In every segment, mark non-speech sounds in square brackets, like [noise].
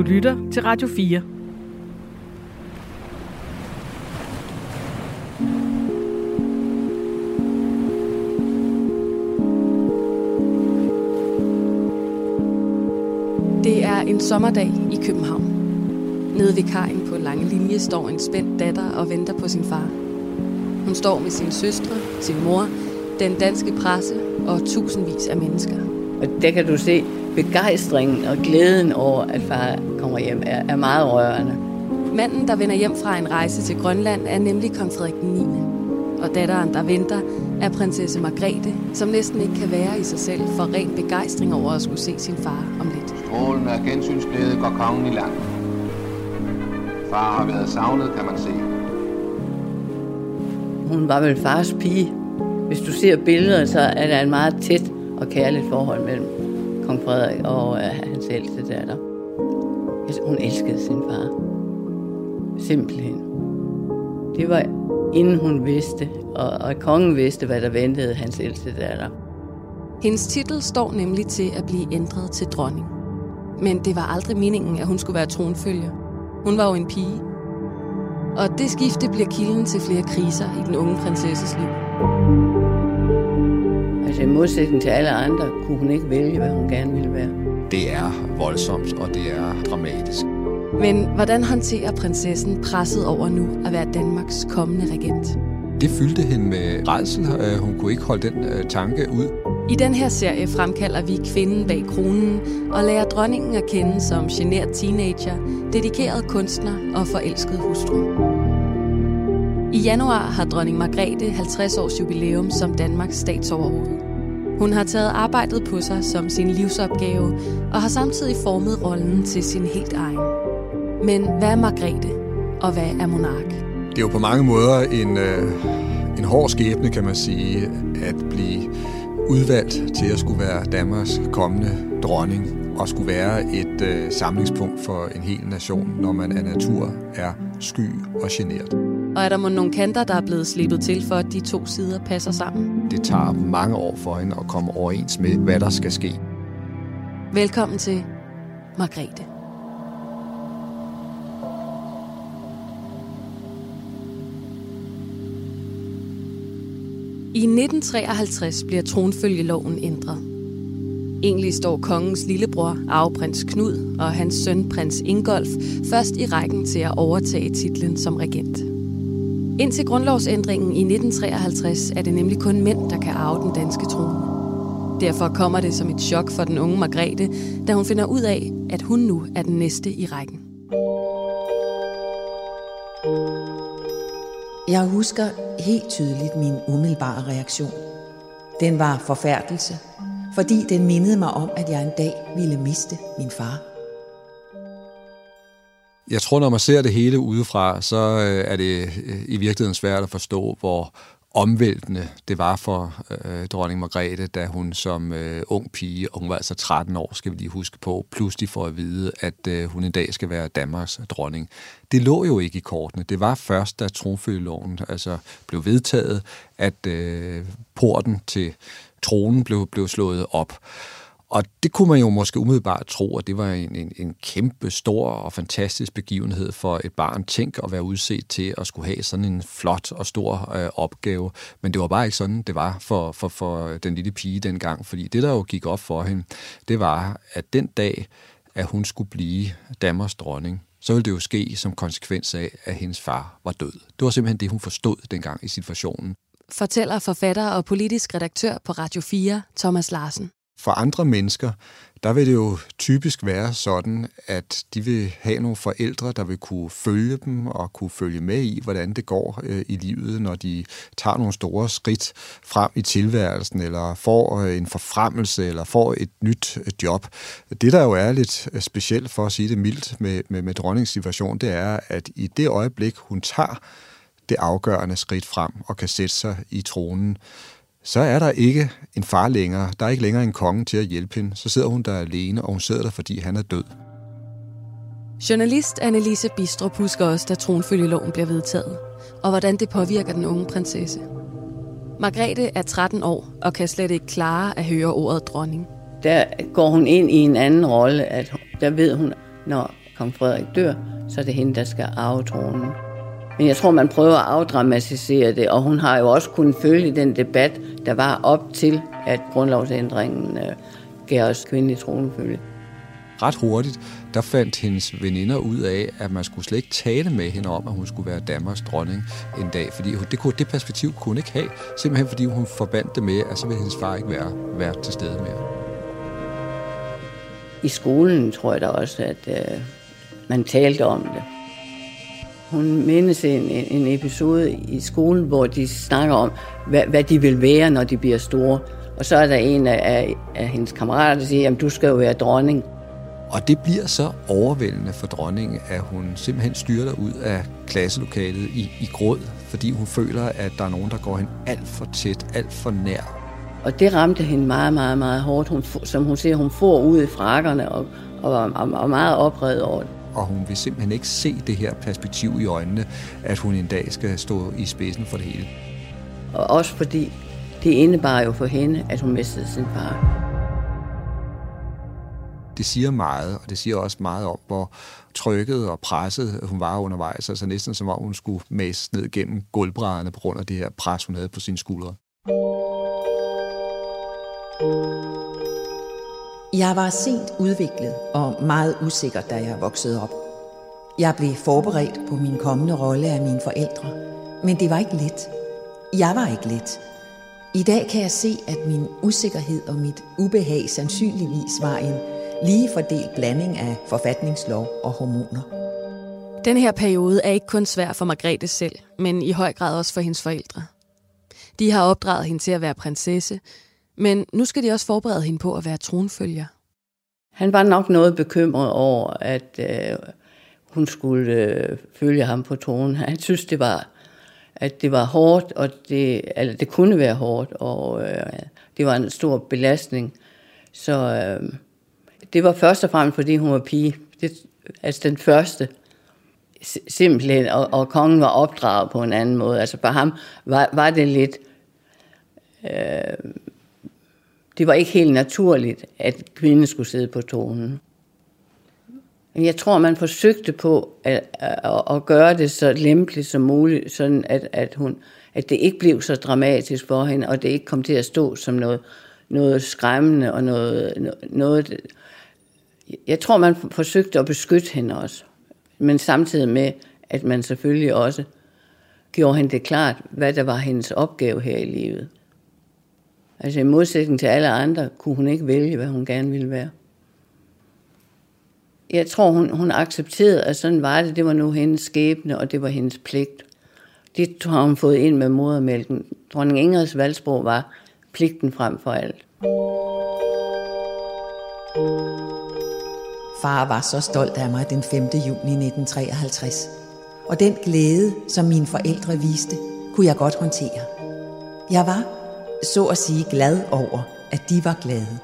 Du lytter til Radio 4. Det er en sommerdag i København. Nede ved kajen på lange linje står en spændt datter og venter på sin far. Hun står med sin søstre, sin mor, den danske presse og tusindvis af mennesker. Og der kan du se, begejstringen og glæden over, at far kommer hjem, er, er meget rørende. Manden, der vender hjem fra en rejse til Grønland, er nemlig kong Frederik 9. Og datteren, der venter, er prinsesse Margrethe, som næsten ikke kan være i sig selv for ren begejstring over at skulle se sin far om lidt. Strålende af gensynsglæde går kongen i land. Far har været savnet, kan man se. Hun var vel fars pige. Hvis du ser billeder, så er der en meget tæt og kærligt forhold mellem kong Frederik og uh, hans ældste datter. Hun elskede sin far. Simpelthen. Det var inden hun vidste, og, og kongen vidste, hvad der ventede hans ældste datter. Hendes titel står nemlig til at blive ændret til dronning. Men det var aldrig meningen, at hun skulle være tronfølger. Hun var jo en pige. Og det skifte bliver kilden til flere kriser i den unge prinsesses liv. Altså i modsætning til alle andre, kunne hun ikke vælge, hvad hun gerne ville være. Det er voldsomt, og det er dramatisk. Men hvordan håndterer prinsessen presset over nu at være Danmarks kommende regent? Det fyldte hende med redsel. Hun kunne ikke holde den tanke ud. I den her serie fremkalder vi kvinden bag kronen og lærer dronningen at kende som genert teenager, dedikeret kunstner og forelsket hustru. I januar har dronning Margrethe 50 års jubilæum som Danmarks statsoverhoved. Hun har taget arbejdet på sig som sin livsopgave og har samtidig formet rollen til sin helt egen. Men hvad er Margrethe, og hvad er monark? Det er jo på mange måder en, øh, en hård skæbne, kan man sige, at blive udvalgt til at skulle være Danmarks kommende dronning og skulle være et øh, samlingspunkt for en hel nation, når man af natur er sky og genert. Og er der nogle kanter, der er blevet slebet til for, at de to sider passer sammen? Det tager mange år for hende at komme overens med, hvad der skal ske. Velkommen til Margrethe. I 1953 bliver tronfølgeloven ændret. Egentlig står kongens lillebror, arveprins Knud, og hans søn, prins Ingolf, først i rækken til at overtage titlen som regent. Indtil grundlovsændringen i 1953 er det nemlig kun mænd, der kan arve den danske trone. Derfor kommer det som et chok for den unge Margrethe, da hun finder ud af, at hun nu er den næste i rækken. Jeg husker helt tydeligt min umiddelbare reaktion. Den var forfærdelse, fordi den mindede mig om, at jeg en dag ville miste min far. Jeg tror, når man ser det hele udefra, så øh, er det øh, i virkeligheden svært at forstå, hvor omvæltende det var for øh, dronning Margrethe, da hun som øh, ung pige, og hun var altså 13 år, skal vi lige huske på, pludselig får at vide, at øh, hun en dag skal være Danmarks dronning. Det lå jo ikke i kortene. Det var først, da tronfølgeloven altså, blev vedtaget, at øh, porten til tronen blev, blev slået op. Og det kunne man jo måske umiddelbart tro, at det var en, en, en kæmpe stor og fantastisk begivenhed for et barn. Tænk at være udset til at skulle have sådan en flot og stor øh, opgave. Men det var bare ikke sådan, det var for, for, for den lille pige dengang. Fordi det, der jo gik op for hende, det var, at den dag, at hun skulle blive Danmarks dronning, så ville det jo ske som konsekvens af, at hendes far var død. Det var simpelthen det, hun forstod dengang i situationen. Fortæller forfatter og politisk redaktør på Radio 4, Thomas Larsen for andre mennesker, der vil det jo typisk være sådan, at de vil have nogle forældre, der vil kunne følge dem og kunne følge med i, hvordan det går øh, i livet, når de tager nogle store skridt frem i tilværelsen, eller får øh, en forfremmelse, eller får et nyt øh, job. Det, der jo er lidt øh, specielt, for at sige det mildt, med, med, med dronningens situation, det er, at i det øjeblik, hun tager det afgørende skridt frem og kan sætte sig i tronen, så er der ikke en far længere. Der er ikke længere en konge til at hjælpe hende. Så sidder hun der alene, og hun sidder der, fordi han er død. Journalist Annelise Bistrup husker også, da tronfølgeloven bliver vedtaget, og hvordan det påvirker den unge prinsesse. Margrethe er 13 år og kan slet ikke klare at høre ordet dronning. Der går hun ind i en anden rolle, at der ved hun, når kong Frederik dør, så er det hende, der skal arve tronen. Men jeg tror, man prøver at afdramatisere det, og hun har jo også kunnet følge den debat, der var op til, at grundlovsændringen øh, gav os kvindelig tronfølge. Ret hurtigt, der fandt hendes veninder ud af, at man skulle slet ikke tale med hende om, at hun skulle være Danmarks dronning en dag. Fordi det, kunne, det perspektiv kunne hun ikke have, simpelthen fordi hun forbandt det med, at så ville hendes far ikke være, være til stede mere. I skolen tror jeg da også, at øh, man talte om det. Hun mindes en, en episode i skolen, hvor de snakker om, hvad, hvad de vil være, når de bliver store. Og så er der en af, af hendes kammerater, der siger, at du skal jo være dronning. Og det bliver så overvældende for dronningen, at hun simpelthen styrter ud af klasselokalet i, i gråd, fordi hun føler, at der er nogen, der går hende alt for tæt, alt for nær. Og det ramte hende meget, meget, meget hårdt. Hun, som hun siger, hun får ud i frakkerne og, og var og meget oprevet over det. Og hun vil simpelthen ikke se det her perspektiv i øjnene, at hun en dag skal stå i spidsen for det hele. Og også fordi det indebar jo for hende, at hun mistede sin far. Det siger meget, og det siger også meget om, hvor trykket og presset hun var undervejs. Altså næsten som om hun skulle mase ned gennem gulvbrædderne på grund af det her pres, hun havde på sine skuldre. Jeg var sent udviklet og meget usikker, da jeg voksede op. Jeg blev forberedt på min kommende rolle af mine forældre, men det var ikke let. Jeg var ikke let. I dag kan jeg se, at min usikkerhed og mit ubehag sandsynligvis var en lige fordelt blanding af forfatningslov og hormoner. Den her periode er ikke kun svær for Margrethe selv, men i høj grad også for hendes forældre. De har opdraget hende til at være prinsesse, men nu skal de også forberede hende på at være tronfølger. Han var nok noget bekymret over, at øh, hun skulle øh, følge ham på tronen. Han synes, det var, at det var hårdt, og det, eller det kunne være hårdt, og øh, det var en stor belastning. Så øh, det var først og fremmest, fordi hun var pige. Det, altså den første simpelthen, og, og kongen var opdraget på en anden måde. Altså for ham var, var det lidt... Øh, det var ikke helt naturligt, at kvinden skulle sidde på tronen. Jeg tror, man forsøgte på at, at, at gøre det så lempeligt som muligt, sådan at, at, hun, at det ikke blev så dramatisk for hende, og det ikke kom til at stå som noget, noget skræmmende og noget, noget... Jeg tror, man forsøgte at beskytte hende også, men samtidig med, at man selvfølgelig også gjorde hende det klart, hvad der var hendes opgave her i livet. Altså i modsætning til alle andre, kunne hun ikke vælge, hvad hun gerne ville være. Jeg tror, hun, hun accepterede, at sådan var det. Det var nu hendes skæbne, og det var hendes pligt. Det har hun fået ind med modermælken. Dronning Ingrids valgsprog var pligten frem for alt. Far var så stolt af mig den 5. juni 1953. Og den glæde, som mine forældre viste, kunne jeg godt håndtere. Jeg var så at sige glad over, at de var glade.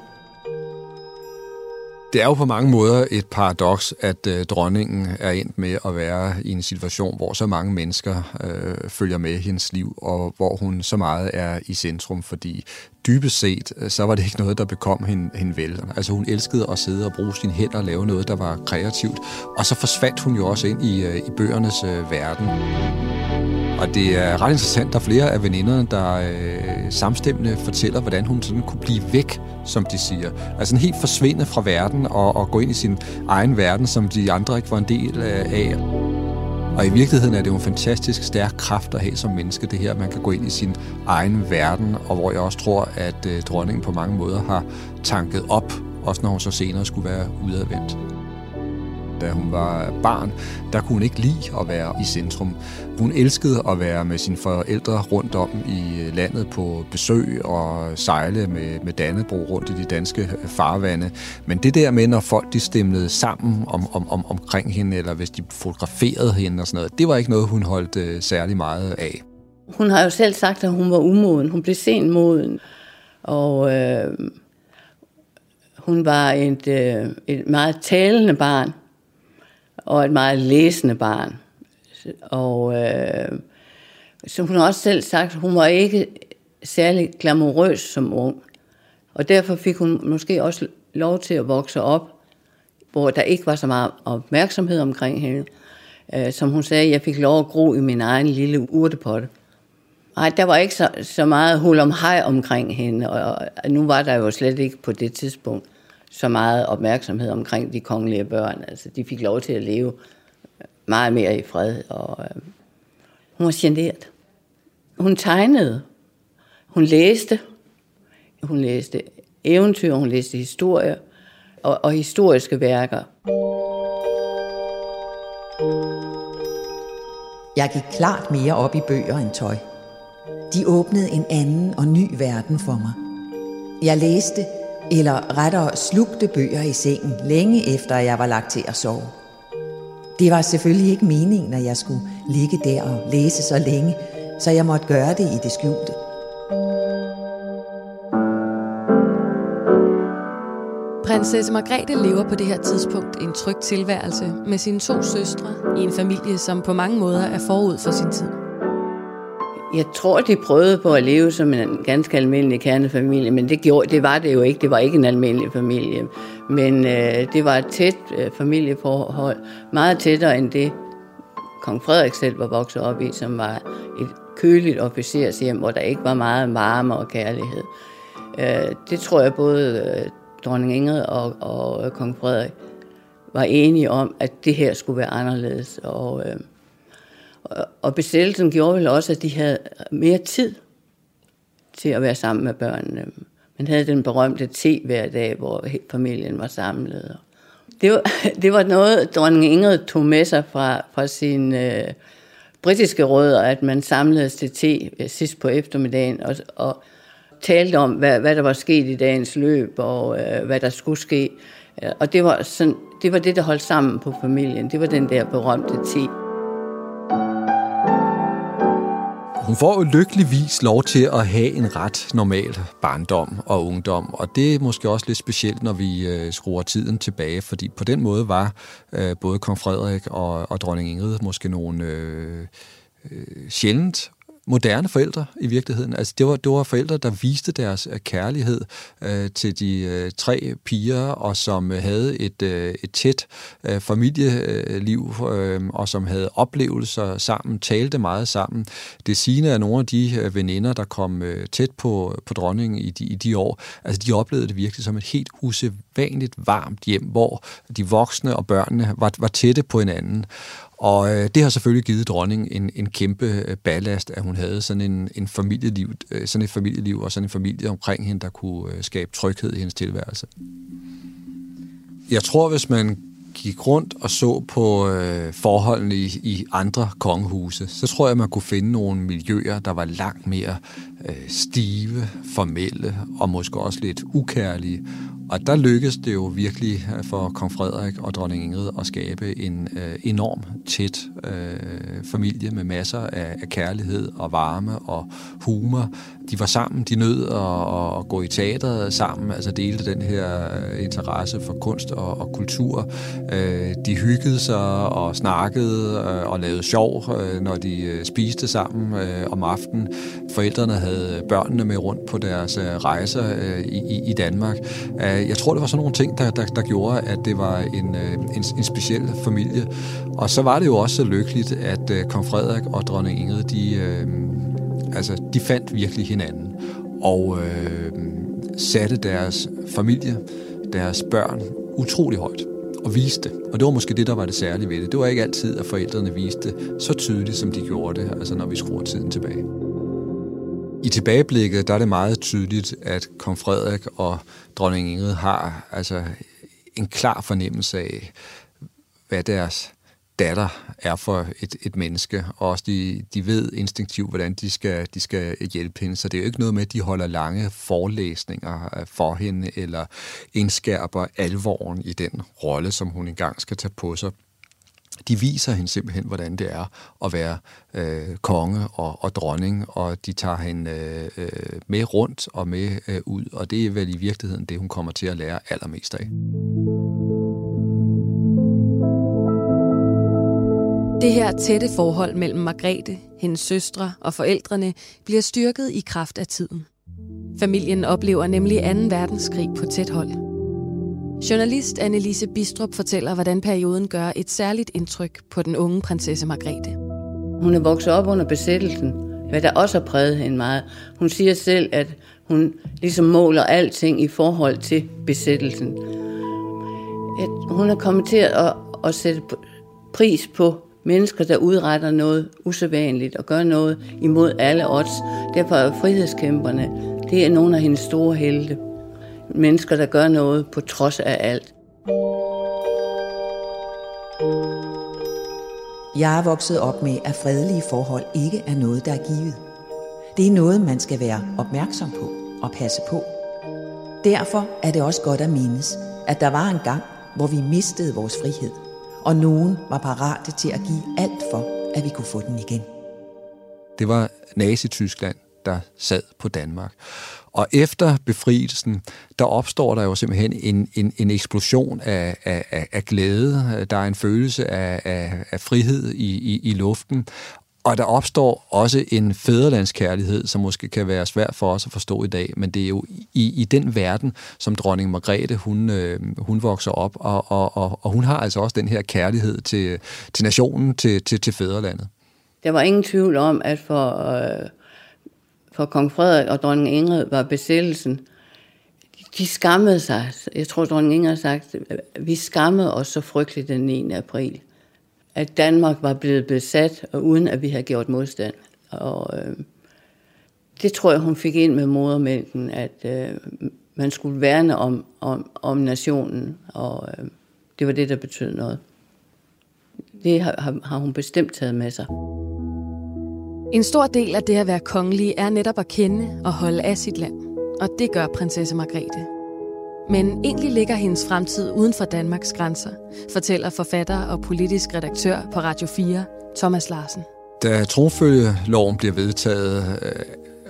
Det er jo på mange måder et paradoks, at øh, dronningen er endt med at være i en situation, hvor så mange mennesker øh, følger med hendes liv, og hvor hun så meget er i centrum, fordi dybest set, øh, så var det ikke noget, der bekom hende, hende vel. Altså hun elskede at sidde og bruge sine hænder og lave noget, der var kreativt, og så forsvandt hun jo også ind i, øh, i bøgernes øh, verden. Og det er ret interessant, der er flere af veninderne, der øh, samstemmende fortæller, hvordan hun sådan kunne blive væk, som de siger. Altså helt forsvinde fra verden og, og gå ind i sin egen verden, som de andre ikke var en del øh, af. Og i virkeligheden er det jo en fantastisk stærk kraft at have som menneske, det her, at man kan gå ind i sin egen verden, og hvor jeg også tror, at øh, dronningen på mange måder har tanket op, også når hun så senere skulle være udadvendt da hun var barn, der kunne hun ikke lide at være i centrum. Hun elskede at være med sine forældre rundt om i øh, landet på besøg og sejle med, med Dannebro rundt i de danske øh, farvande. Men det der med, når folk de stemlede sammen om, om, om, omkring hende, eller hvis de fotograferede hende og sådan noget, det var ikke noget, hun holdt øh, særlig meget af. Hun har jo selv sagt, at hun var umoden. Hun blev sent moden. Og øh, hun var et, øh, et meget talende barn og et meget læsende barn. Og øh, som hun har også selv sagt, hun var ikke særlig glamourøs som ung. Og derfor fik hun måske også lov til at vokse op hvor der ikke var så meget opmærksomhed omkring hende. Øh, som hun sagde, jeg fik lov at gro i min egen lille urtepotte. Nej, der var ikke så, så meget hul om hej omkring hende, og, og nu var der jo slet ikke på det tidspunkt så meget opmærksomhed omkring de kongelige børn. Altså, de fik lov til at leve øh, meget mere i fred, og øh, hun var generet. Hun tegnede, hun læste, hun læste eventyr, hun læste historie og, og historiske værker. Jeg gik klart mere op i bøger end tøj. De åbnede en anden og ny verden for mig. Jeg læste, eller rettere slugte bøger i sengen, længe efter jeg var lagt til at sove. Det var selvfølgelig ikke meningen, at jeg skulle ligge der og læse så længe, så jeg måtte gøre det i det skjulte. Prinsesse Margrethe lever på det her tidspunkt en tryg tilværelse med sine to søstre i en familie, som på mange måder er forud for sin tid. Jeg tror, de prøvede på at leve som en ganske almindelig kernefamilie, men det, gjorde, det var det jo ikke. Det var ikke en almindelig familie. Men øh, det var et tæt øh, familieforhold. Meget tættere end det, kong Frederik selv var vokset op i, som var et køligt officershjem, hvor der ikke var meget varme og kærlighed. Øh, det tror jeg både øh, dronning Ingrid og, og øh, kong Frederik var enige om, at det her skulle være anderledes. Og, øh, og besættelsen gjorde vel også, at de havde mere tid til at være sammen med børnene. Man havde den berømte te hver dag, hvor familien var samlet. Det var, [laughs] det var noget, dronning Ingrid tog med sig fra, fra sine øh, britiske rødder, at man samledes til te øh, sidst på eftermiddagen og, og talte om, hvad, hvad der var sket i dagens løb og øh, hvad der skulle ske. Og det var, sådan, det var det, der holdt sammen på familien. Det var den der berømte te. Hun får jo lykkeligvis lov til at have en ret normal barndom og ungdom, og det er måske også lidt specielt, når vi øh, skruer tiden tilbage, fordi på den måde var øh, både kong Frederik og, og dronning Ingrid måske nogle øh, øh, sjældent moderne forældre i virkeligheden. Altså det var, det var forældre, der viste deres øh, kærlighed øh, til de øh, tre piger, og som øh, havde et, øh, et tæt øh, familieliv, øh, og som havde oplevelser sammen, talte meget sammen. Det sigende af nogle af de øh, veninder, der kom øh, tæt på, på dronningen i de, i de år, altså de oplevede det virkelig som et helt usædvanligt varmt hjem, hvor de voksne og børnene var, var tætte på hinanden. Og øh, det har selvfølgelig givet dronningen en, en kæmpe øh, ballast, at hun havde sådan en, en familieliv, øh, sådan et familieliv og sådan en familie omkring hende, der kunne øh, skabe tryghed i hendes tilværelse. Jeg tror, hvis man gik rundt og så på øh, forholdene i, i andre kongehuse, så tror jeg, man kunne finde nogle miljøer, der var langt mere øh, stive, formelle og måske også lidt ukærlige. Og der lykkedes det jo virkelig øh, for kong Frederik og dronning Ingrid at skabe en øh, enorm tæt øh, familie med masser af, af kærlighed og varme og humor. De var sammen, de nød at, at gå i teateret sammen, altså delte den her øh, interesse for kunst og, og kultur. Øh, de hyggede sig og snakkede øh, og lavede sjov, øh, når de øh, spiste sammen øh, om aftenen. Forældrene havde børnene med rundt på deres øh, rejser øh, i, i Danmark. Øh, Øh, jeg tror, det var sådan nogle ting, der, der, der gjorde, at det var en, øh, en, en speciel familie. Og så var det jo også så lykkeligt, at øh, kong Frederik og dronning Ingrid, de, øh, altså, de fandt virkelig hinanden. Og øh, satte deres familie, deres børn, utrolig højt og viste det. Og det var måske det, der var det særlige ved det. Det var ikke altid, at forældrene viste det så tydeligt, som de gjorde det, altså når vi skruer tiden tilbage. I tilbageblikket der er det meget tydeligt, at kong Frederik og dronning Ingrid har altså en klar fornemmelse af, hvad deres datter er for et, et menneske, og også de, de ved instinktivt, hvordan de skal, de skal hjælpe hende. Så det er jo ikke noget med, at de holder lange forelæsninger øh, for hende, eller indskærper alvoren i den rolle, som hun engang skal tage på sig de viser hende simpelthen, hvordan det er at være øh, konge og, og dronning, og de tager hende øh, øh, med rundt og med øh, ud, og det er vel i virkeligheden det, hun kommer til at lære allermest af. Det her tætte forhold mellem Margrethe, hendes søstre og forældrene bliver styrket i kraft af tiden. Familien oplever nemlig 2. verdenskrig på tæt hold. Journalist Annelise Bistrup fortæller, hvordan perioden gør et særligt indtryk på den unge prinsesse Margrethe. Hun er vokset op under besættelsen, hvad der også har præget hende meget. Hun siger selv, at hun ligesom måler alting i forhold til besættelsen. At hun er kommet til at, at sætte pris på mennesker, der udretter noget usædvanligt og gør noget imod alle odds. Derfor er frihedskæmperne, det er nogle af hendes store helte. Mennesker, der gør noget på trods af alt. Jeg er vokset op med, at fredelige forhold ikke er noget, der er givet. Det er noget, man skal være opmærksom på og passe på. Derfor er det også godt at mindes, at der var en gang, hvor vi mistede vores frihed, og nogen var parate til at give alt for, at vi kunne få den igen. Det var Nazi-Tyskland, der sad på Danmark. Og efter befrielsen, der opstår der jo simpelthen en, en, en eksplosion af, af, af glæde. Der er en følelse af, af, af frihed i, i, i luften. Og der opstår også en fædrelandskærlighed, som måske kan være svært for os at forstå i dag, men det er jo i, i den verden, som dronning Margrethe, hun, øh, hun vokser op, og, og, og, og hun har altså også den her kærlighed til, til nationen, til, til, til fædrelandet. Der var ingen tvivl om, at for, øh, for kong Frederik og dronning Ingrid var besættelsen, de skammede sig. Jeg tror, dronning Ingrid har sagt, vi skammede os så frygteligt den 9. april at Danmark var blevet besat, og uden at vi havde gjort modstand. Og øh, det tror jeg, hun fik ind med modermælken, at øh, man skulle værne om, om, om nationen, og øh, det var det, der betød noget. Det har, har hun bestemt taget med sig. En stor del af det at være kongelig er netop at kende og holde af sit land. Og det gør prinsesse Margrethe. Men egentlig ligger hendes fremtid uden for Danmarks grænser, fortæller forfatter og politisk redaktør på Radio 4, Thomas Larsen. Da tronfølgeloven bliver vedtaget, øh,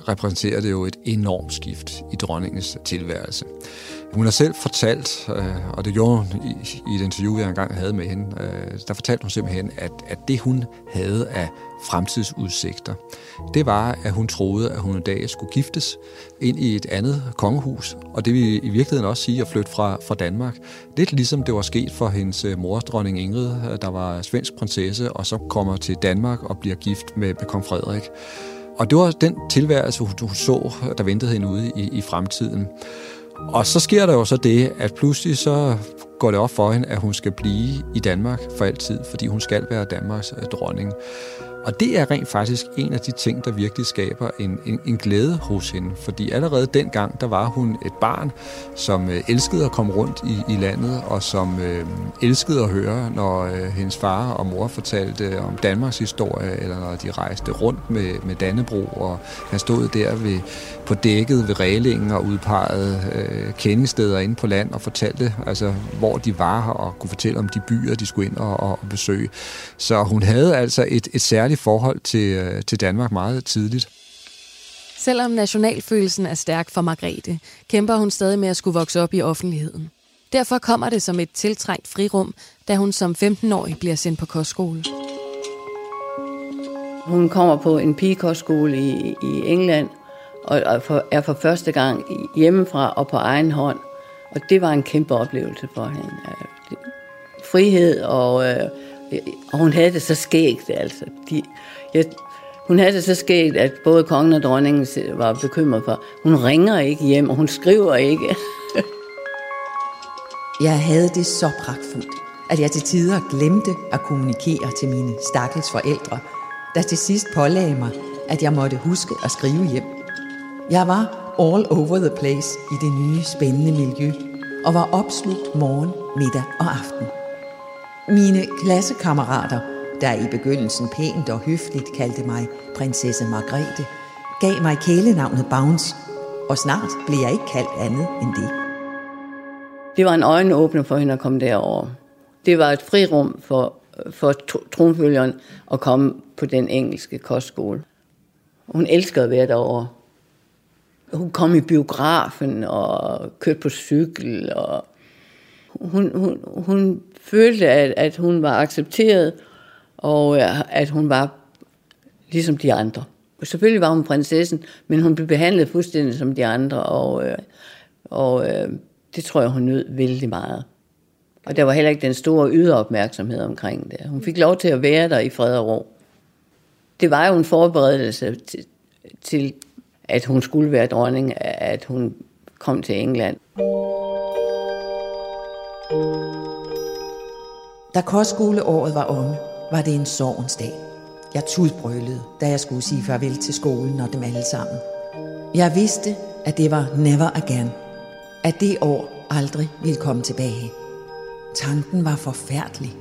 repræsenterer det jo et enormt skift i dronningens tilværelse. Hun har selv fortalt, øh, og det gjorde hun i, et interview, jeg engang havde med hende, øh, der fortalte hun simpelthen, at, at det hun havde af fremtidsudsigter, det var, at hun troede, at hun en dag skulle giftes ind i et andet kongehus, og det vil i virkeligheden også sige at flytte fra, fra Danmark. Lidt ligesom det var sket for hendes øh, mor, dronning Ingrid, øh, der var svensk prinsesse, og så kommer til Danmark og bliver gift med, med kong Frederik. Og det var den tilværelse, hun så, der ventede hende ude i, i fremtiden. Og så sker der jo så det, at pludselig så går det op for hende, at hun skal blive i Danmark for altid, fordi hun skal være Danmarks øh, dronning. Og det er rent faktisk en af de ting, der virkelig skaber en, en, en glæde hos hende. Fordi allerede dengang, der var hun et barn, som øh, elskede at komme rundt i, i landet, og som øh, elskede at høre, når øh, hendes far og mor fortalte om Danmarks historie, eller når de rejste rundt med, med Dannebro, og han stod der ved, på dækket ved reglingen og udpegede øh, kendesteder inde på land og fortalte, altså, hvor de var her, og kunne fortælle om de byer, de skulle ind og, og besøge. Så hun havde altså et, et særligt særligt forhold til, øh, til Danmark meget tidligt. Selvom nationalfølelsen er stærk for Margrethe, kæmper hun stadig med at skulle vokse op i offentligheden. Derfor kommer det som et tiltrængt frirum, da hun som 15-årig bliver sendt på kostskole. Hun kommer på en pigekostskole i, i England, og er for første gang hjemmefra og på egen hånd. Og det var en kæmpe oplevelse for hende. Frihed og øh, og hun havde det så skægt, altså. De, jeg, hun havde det så skægt, at både kongen og dronningen var bekymret for, hun ringer ikke hjem, og hun skriver ikke. [laughs] jeg havde det så pragtfuldt, at jeg til tider glemte at kommunikere til mine stakkels forældre, der til sidst pålagde mig, at jeg måtte huske at skrive hjem. Jeg var all over the place i det nye spændende miljø, og var opslugt morgen, middag og aften. Mine klassekammerater, der i begyndelsen pænt og høfligt kaldte mig prinsesse Margrethe, gav mig kælenavnet Bounce, og snart blev jeg ikke kaldt andet end det. Det var en øjenåbner for hende at komme derover. Det var et frirum for, for tronfølgeren at komme på den engelske kostskole. Hun elskede at være derovre. Hun kom i biografen og kørte på cykel. Og hun, hun, hun følte, at, at hun var accepteret, og øh, at hun var ligesom de andre. Selvfølgelig var hun prinsessen, men hun blev behandlet fuldstændig som de andre, og, øh, og øh, Det tror jeg, hun nød vældig meget. Og der var heller ikke den store ydre opmærksomhed omkring det. Hun fik lov til at være der i fred og ro. Det var jo en forberedelse til, til at hun skulle være dronning, at hun kom til England. Da kostskoleåret var omme, var det en sorgens dag. Jeg tudbrølede, da jeg skulle sige farvel til skolen og dem alle sammen. Jeg vidste, at det var never again. At det år aldrig ville komme tilbage. Tanken var forfærdelig.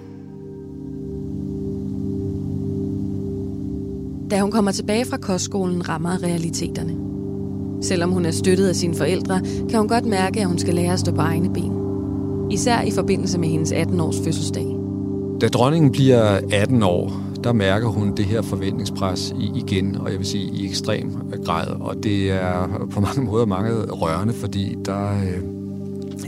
Da hun kommer tilbage fra kostskolen, rammer realiteterne. Selvom hun er støttet af sine forældre, kan hun godt mærke, at hun skal lære at stå på egne ben. Især i forbindelse med hendes 18-års fødselsdag. Da dronningen bliver 18 år, der mærker hun det her forventningspres igen, og jeg vil sige i ekstrem grad. Og det er på mange måder mange rørende, fordi der, øh,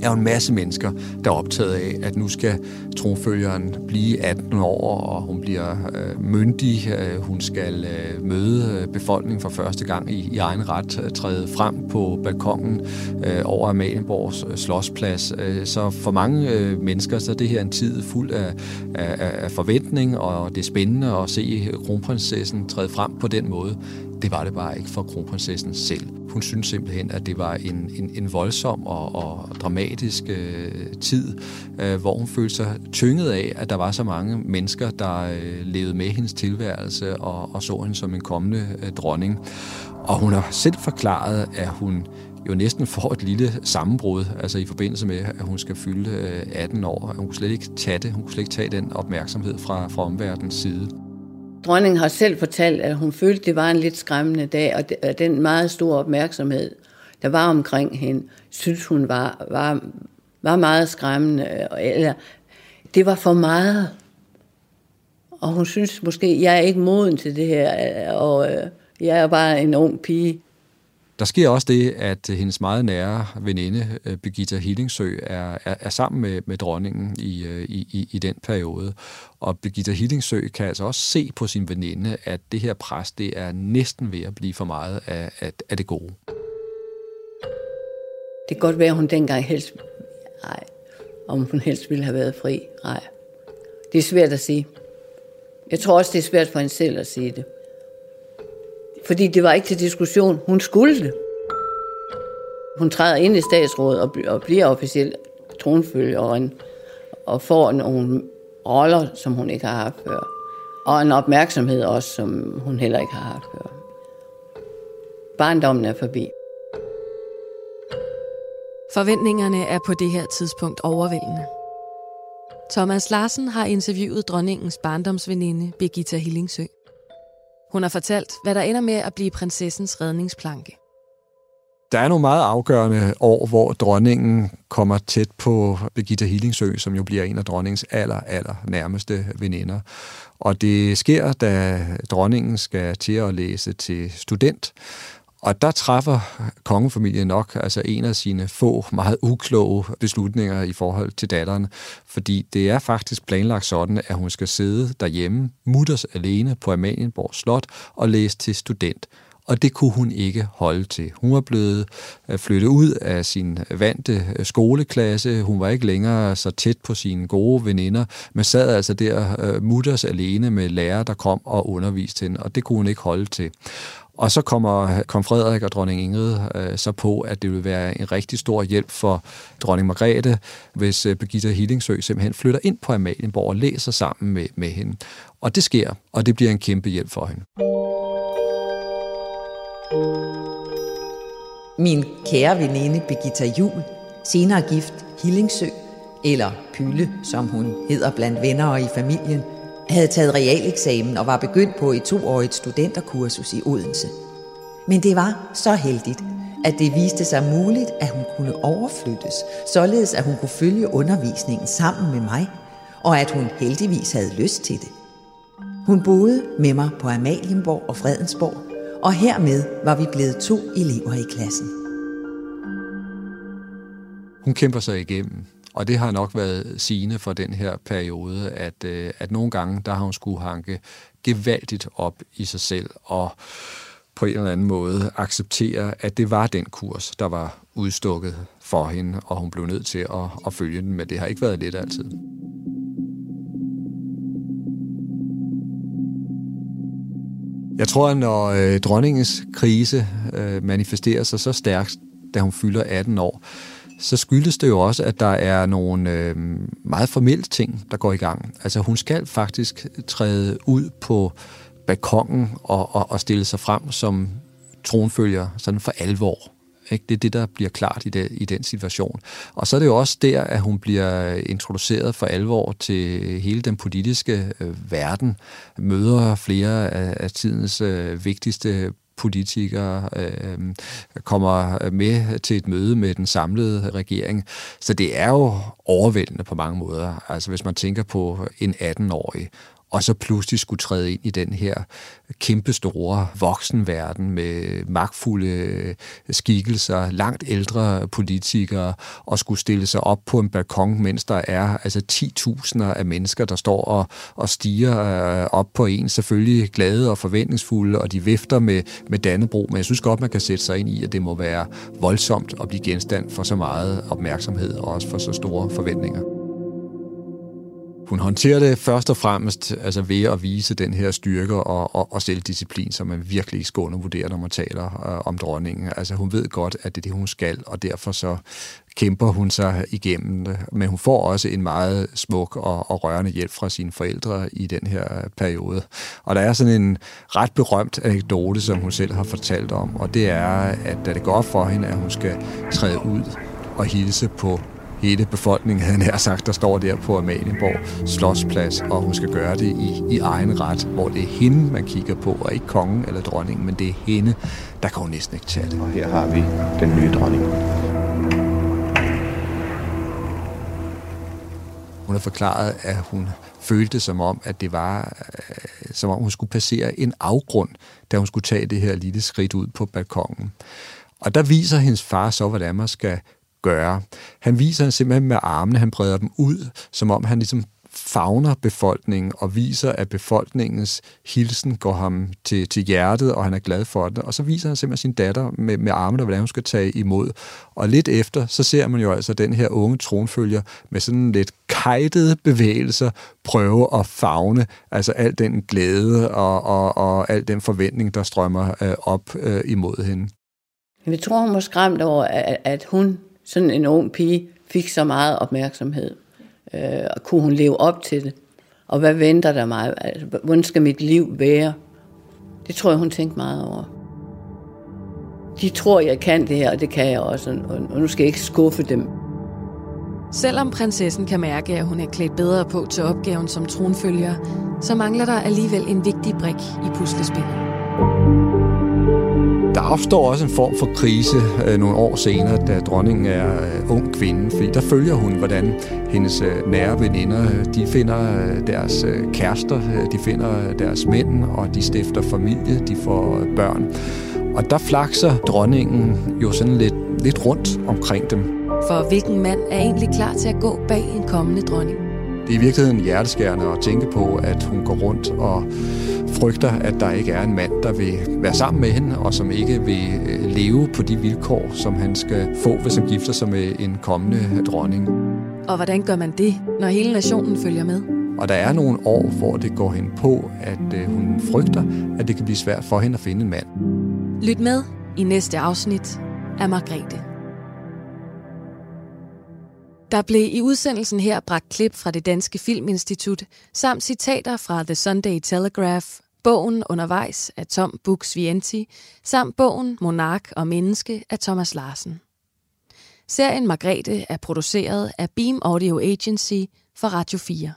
er jo en masse mennesker, der er optaget af, at nu skal tronfølgeren blive 18 år, og hun bliver øh, myndig. Øh, hun skal øh, møde øh, befolkningen for første gang i, i egen ret, øh, træde frem på balkongen øh, over Amalienborgs øh, slåsplads. Øh, så for mange øh, mennesker så er det her en tid fuld af, af, af forventning, og det er spændende at se kronprinsessen træde frem på den måde. Det var det bare ikke for kronprinsessen selv. Hun synes simpelthen, at det var en, en, en voldsom og, og dramatisk øh, tid, øh, hvor hun følte sig tynget af, at der var så mange mennesker, der øh, levede med hendes tilværelse og, og så hende som en kommende øh, dronning. Og hun har selv forklaret, at hun jo næsten får et lille sammenbrud, altså i forbindelse med, at hun skal fylde øh, 18 år. Hun kunne slet ikke tage det, hun kunne slet ikke tage den opmærksomhed fra, fra omverdens side. Dronningen har selv fortalt, at hun følte, at det var en lidt skræmmende dag, og den meget store opmærksomhed, der var omkring hende, synes hun var, var, var meget skræmmende. Eller, det var for meget. Og hun synes måske, jeg er ikke moden til det her, og øh, jeg er bare en ung pige. Der sker også det, at øh, hendes meget nære veninde, øh, Birgitta Hillingsø, er, er, er sammen med, med dronningen øh, i, i, i den periode. Og Birgitta Hillingsø kan altså også se på sin veninde, at det her pres, det er næsten ved at blive for meget af, af, af det gode. Det kan godt være, at hun dengang helst... Nej, om hun helst ville have været fri. Nej, det er svært at sige. Jeg tror også, det er svært for hende selv at sige det. Fordi det var ikke til diskussion. Hun skulle det. Hun træder ind i statsrådet og, og bliver officielt tronfølger og får nogle roller, som hun ikke har haft før. Og en opmærksomhed også, som hun heller ikke har haft før. Barndommen er forbi. Forventningerne er på det her tidspunkt overvældende. Thomas Larsen har interviewet dronningens barndomsveninde Birgitta Hillingsø. Hun har fortalt, hvad der ender med at blive prinsessens redningsplanke. Der er nogle meget afgørende år, hvor dronningen kommer tæt på Birgitta Hillingsø, som jo bliver en af dronningens aller, aller nærmeste veninder. Og det sker, da dronningen skal til at læse til student. Og der træffer kongefamilien nok altså en af sine få meget ukloge beslutninger i forhold til datteren, fordi det er faktisk planlagt sådan, at hun skal sidde derhjemme, mutters alene på Amalienborg Slot og læse til student og det kunne hun ikke holde til. Hun var blevet øh, flyttet ud af sin vante øh, skoleklasse. Hun var ikke længere så tæt på sine gode veninder, men sad altså der øh, mutters alene med lærer, der kom og underviste hende, og det kunne hun ikke holde til. Og så kommer kong Frederik og dronning Ingrid øh, så på, at det vil være en rigtig stor hjælp for dronning Margrethe, hvis øh, Birgitta Hillingsø simpelthen flytter ind på Amalienborg og læser sammen med, med hende. Og det sker, og det bliver en kæmpe hjælp for hende. Min kære veninde Birgitta Jul, senere gift Hillingsø, eller Pylle, som hun hedder blandt venner og i familien, havde taget realeksamen og var begyndt på et toårigt studenterkursus i Odense. Men det var så heldigt, at det viste sig muligt, at hun kunne overflyttes, således at hun kunne følge undervisningen sammen med mig, og at hun heldigvis havde lyst til det. Hun boede med mig på Amalienborg og Fredensborg, og hermed var vi blevet to elever i klassen. Hun kæmper sig igennem, og det har nok været sigende for den her periode, at, øh, at nogle gange, der har hun skulle hanke gevaldigt op i sig selv, og på en eller anden måde acceptere, at det var den kurs, der var udstukket for hende, og hun blev nødt til at, at følge den, men det har ikke været let altid. Jeg tror, at når øh, dronningens krise øh, manifesterer sig så stærkt, da hun fylder 18 år, så skyldes det jo også, at der er nogle øh, meget formelle ting, der går i gang. Altså hun skal faktisk træde ud på balkongen og, og, og stille sig frem som tronfølger sådan for alvor. Ikke? Det er det, der bliver klart i, det, i den situation. Og så er det jo også der, at hun bliver introduceret for alvor til hele den politiske øh, verden, møder flere af, af tidens øh, vigtigste politikere øh, kommer med til et møde med den samlede regering. Så det er jo overvældende på mange måder. Altså hvis man tænker på en 18-årig, og så pludselig skulle træde ind i den her kæmpestore voksenverden med magtfulde øh, skikkelser, langt ældre politikere, og skulle stille sig op på en balkon, mens der er altså 10.000 af mennesker, der står og, og stiger øh, op på en, selvfølgelig glade og forventningsfulde, og de vifter med, med Dannebro, men jeg synes godt, man kan sætte sig ind i, at det må være voldsomt at blive genstand for så meget opmærksomhed, og også for så store forventninger. Hun håndterer det først og fremmest altså ved at vise den her styrke og, og, og selvdisciplin, som man virkelig ikke skal undervurdere, når man taler øh, om dronningen. Altså hun ved godt, at det er det, hun skal, og derfor så kæmper hun sig igennem det. Men hun får også en meget smuk og, og rørende hjælp fra sine forældre i den her periode. Og der er sådan en ret berømt anekdote, som hun selv har fortalt om, og det er, at da det går op for hende, at hun skal træde ud og hilse på hele befolkningen, havde nær sagt, der står der på Amalienborg Slottsplads, og hun skal gøre det i, i egen ret, hvor det er hende, man kigger på, og ikke kongen eller dronningen, men det er hende, der kan hun næsten ikke tage det. Og her har vi den nye dronning. Hun har forklaret, at hun følte som om, at det var, øh, som om hun skulle passere en afgrund, da hun skulle tage det her lille skridt ud på balkongen. Og der viser hendes far så, hvordan man skal gøre. Han viser simpelthen med armene, han breder dem ud, som om han ligesom fagner befolkningen og viser, at befolkningens hilsen går ham til, til hjertet, og han er glad for det. Og så viser han simpelthen sin datter med, med armene, hvordan hun skal tage imod. Og lidt efter, så ser man jo altså den her unge tronfølger med sådan lidt kajtede bevægelser prøve at fagne altså al den glæde og, og, og al den forventning, der strømmer øh, op øh, imod hende. Jeg tror, hun var skræmt over, at, at hun sådan en ung pige fik så meget opmærksomhed. Øh, og kunne hun leve op til det? Og hvad venter der mig? Altså, hvordan skal mit liv være? Det tror jeg, hun tænkte meget over. De tror, jeg kan det her, og det kan jeg også, og nu skal jeg ikke skuffe dem. Selvom prinsessen kan mærke, at hun er klædt bedre på til opgaven som tronfølger, så mangler der alligevel en vigtig brik i puslespillet. Opstår også en form for krise øh, nogle år senere, da dronningen er øh, ung kvinde, fordi der følger hun, hvordan hendes øh, nære veninder, de finder øh, deres øh, kærester, øh, de finder deres mænd, og de stifter familie, de får øh, børn. Og der flakser dronningen jo sådan lidt, lidt rundt omkring dem. For hvilken mand er egentlig klar til at gå bag en kommende dronning? Det er i virkeligheden hjerteskærende at tænke på, at hun går rundt og frygter, at der ikke er en mand, der vil være sammen med hende, og som ikke vil øh, leve på de vilkår, som han skal få, hvis han gifter sig med en kommende dronning. Og hvordan gør man det, når hele nationen følger med? Og der er nogle år, hvor det går hende på, at øh, hun frygter, at det kan blive svært for hende at finde en mand. Lyt med i næste afsnit af Margrethe. Der blev i udsendelsen her bragt klip fra det Danske Filminstitut, samt citater fra The Sunday Telegraph, bogen Undervejs af Tom Bux Vienti, samt bogen Monark og Menneske af Thomas Larsen. Serien Margrethe er produceret af Beam Audio Agency for Radio 4.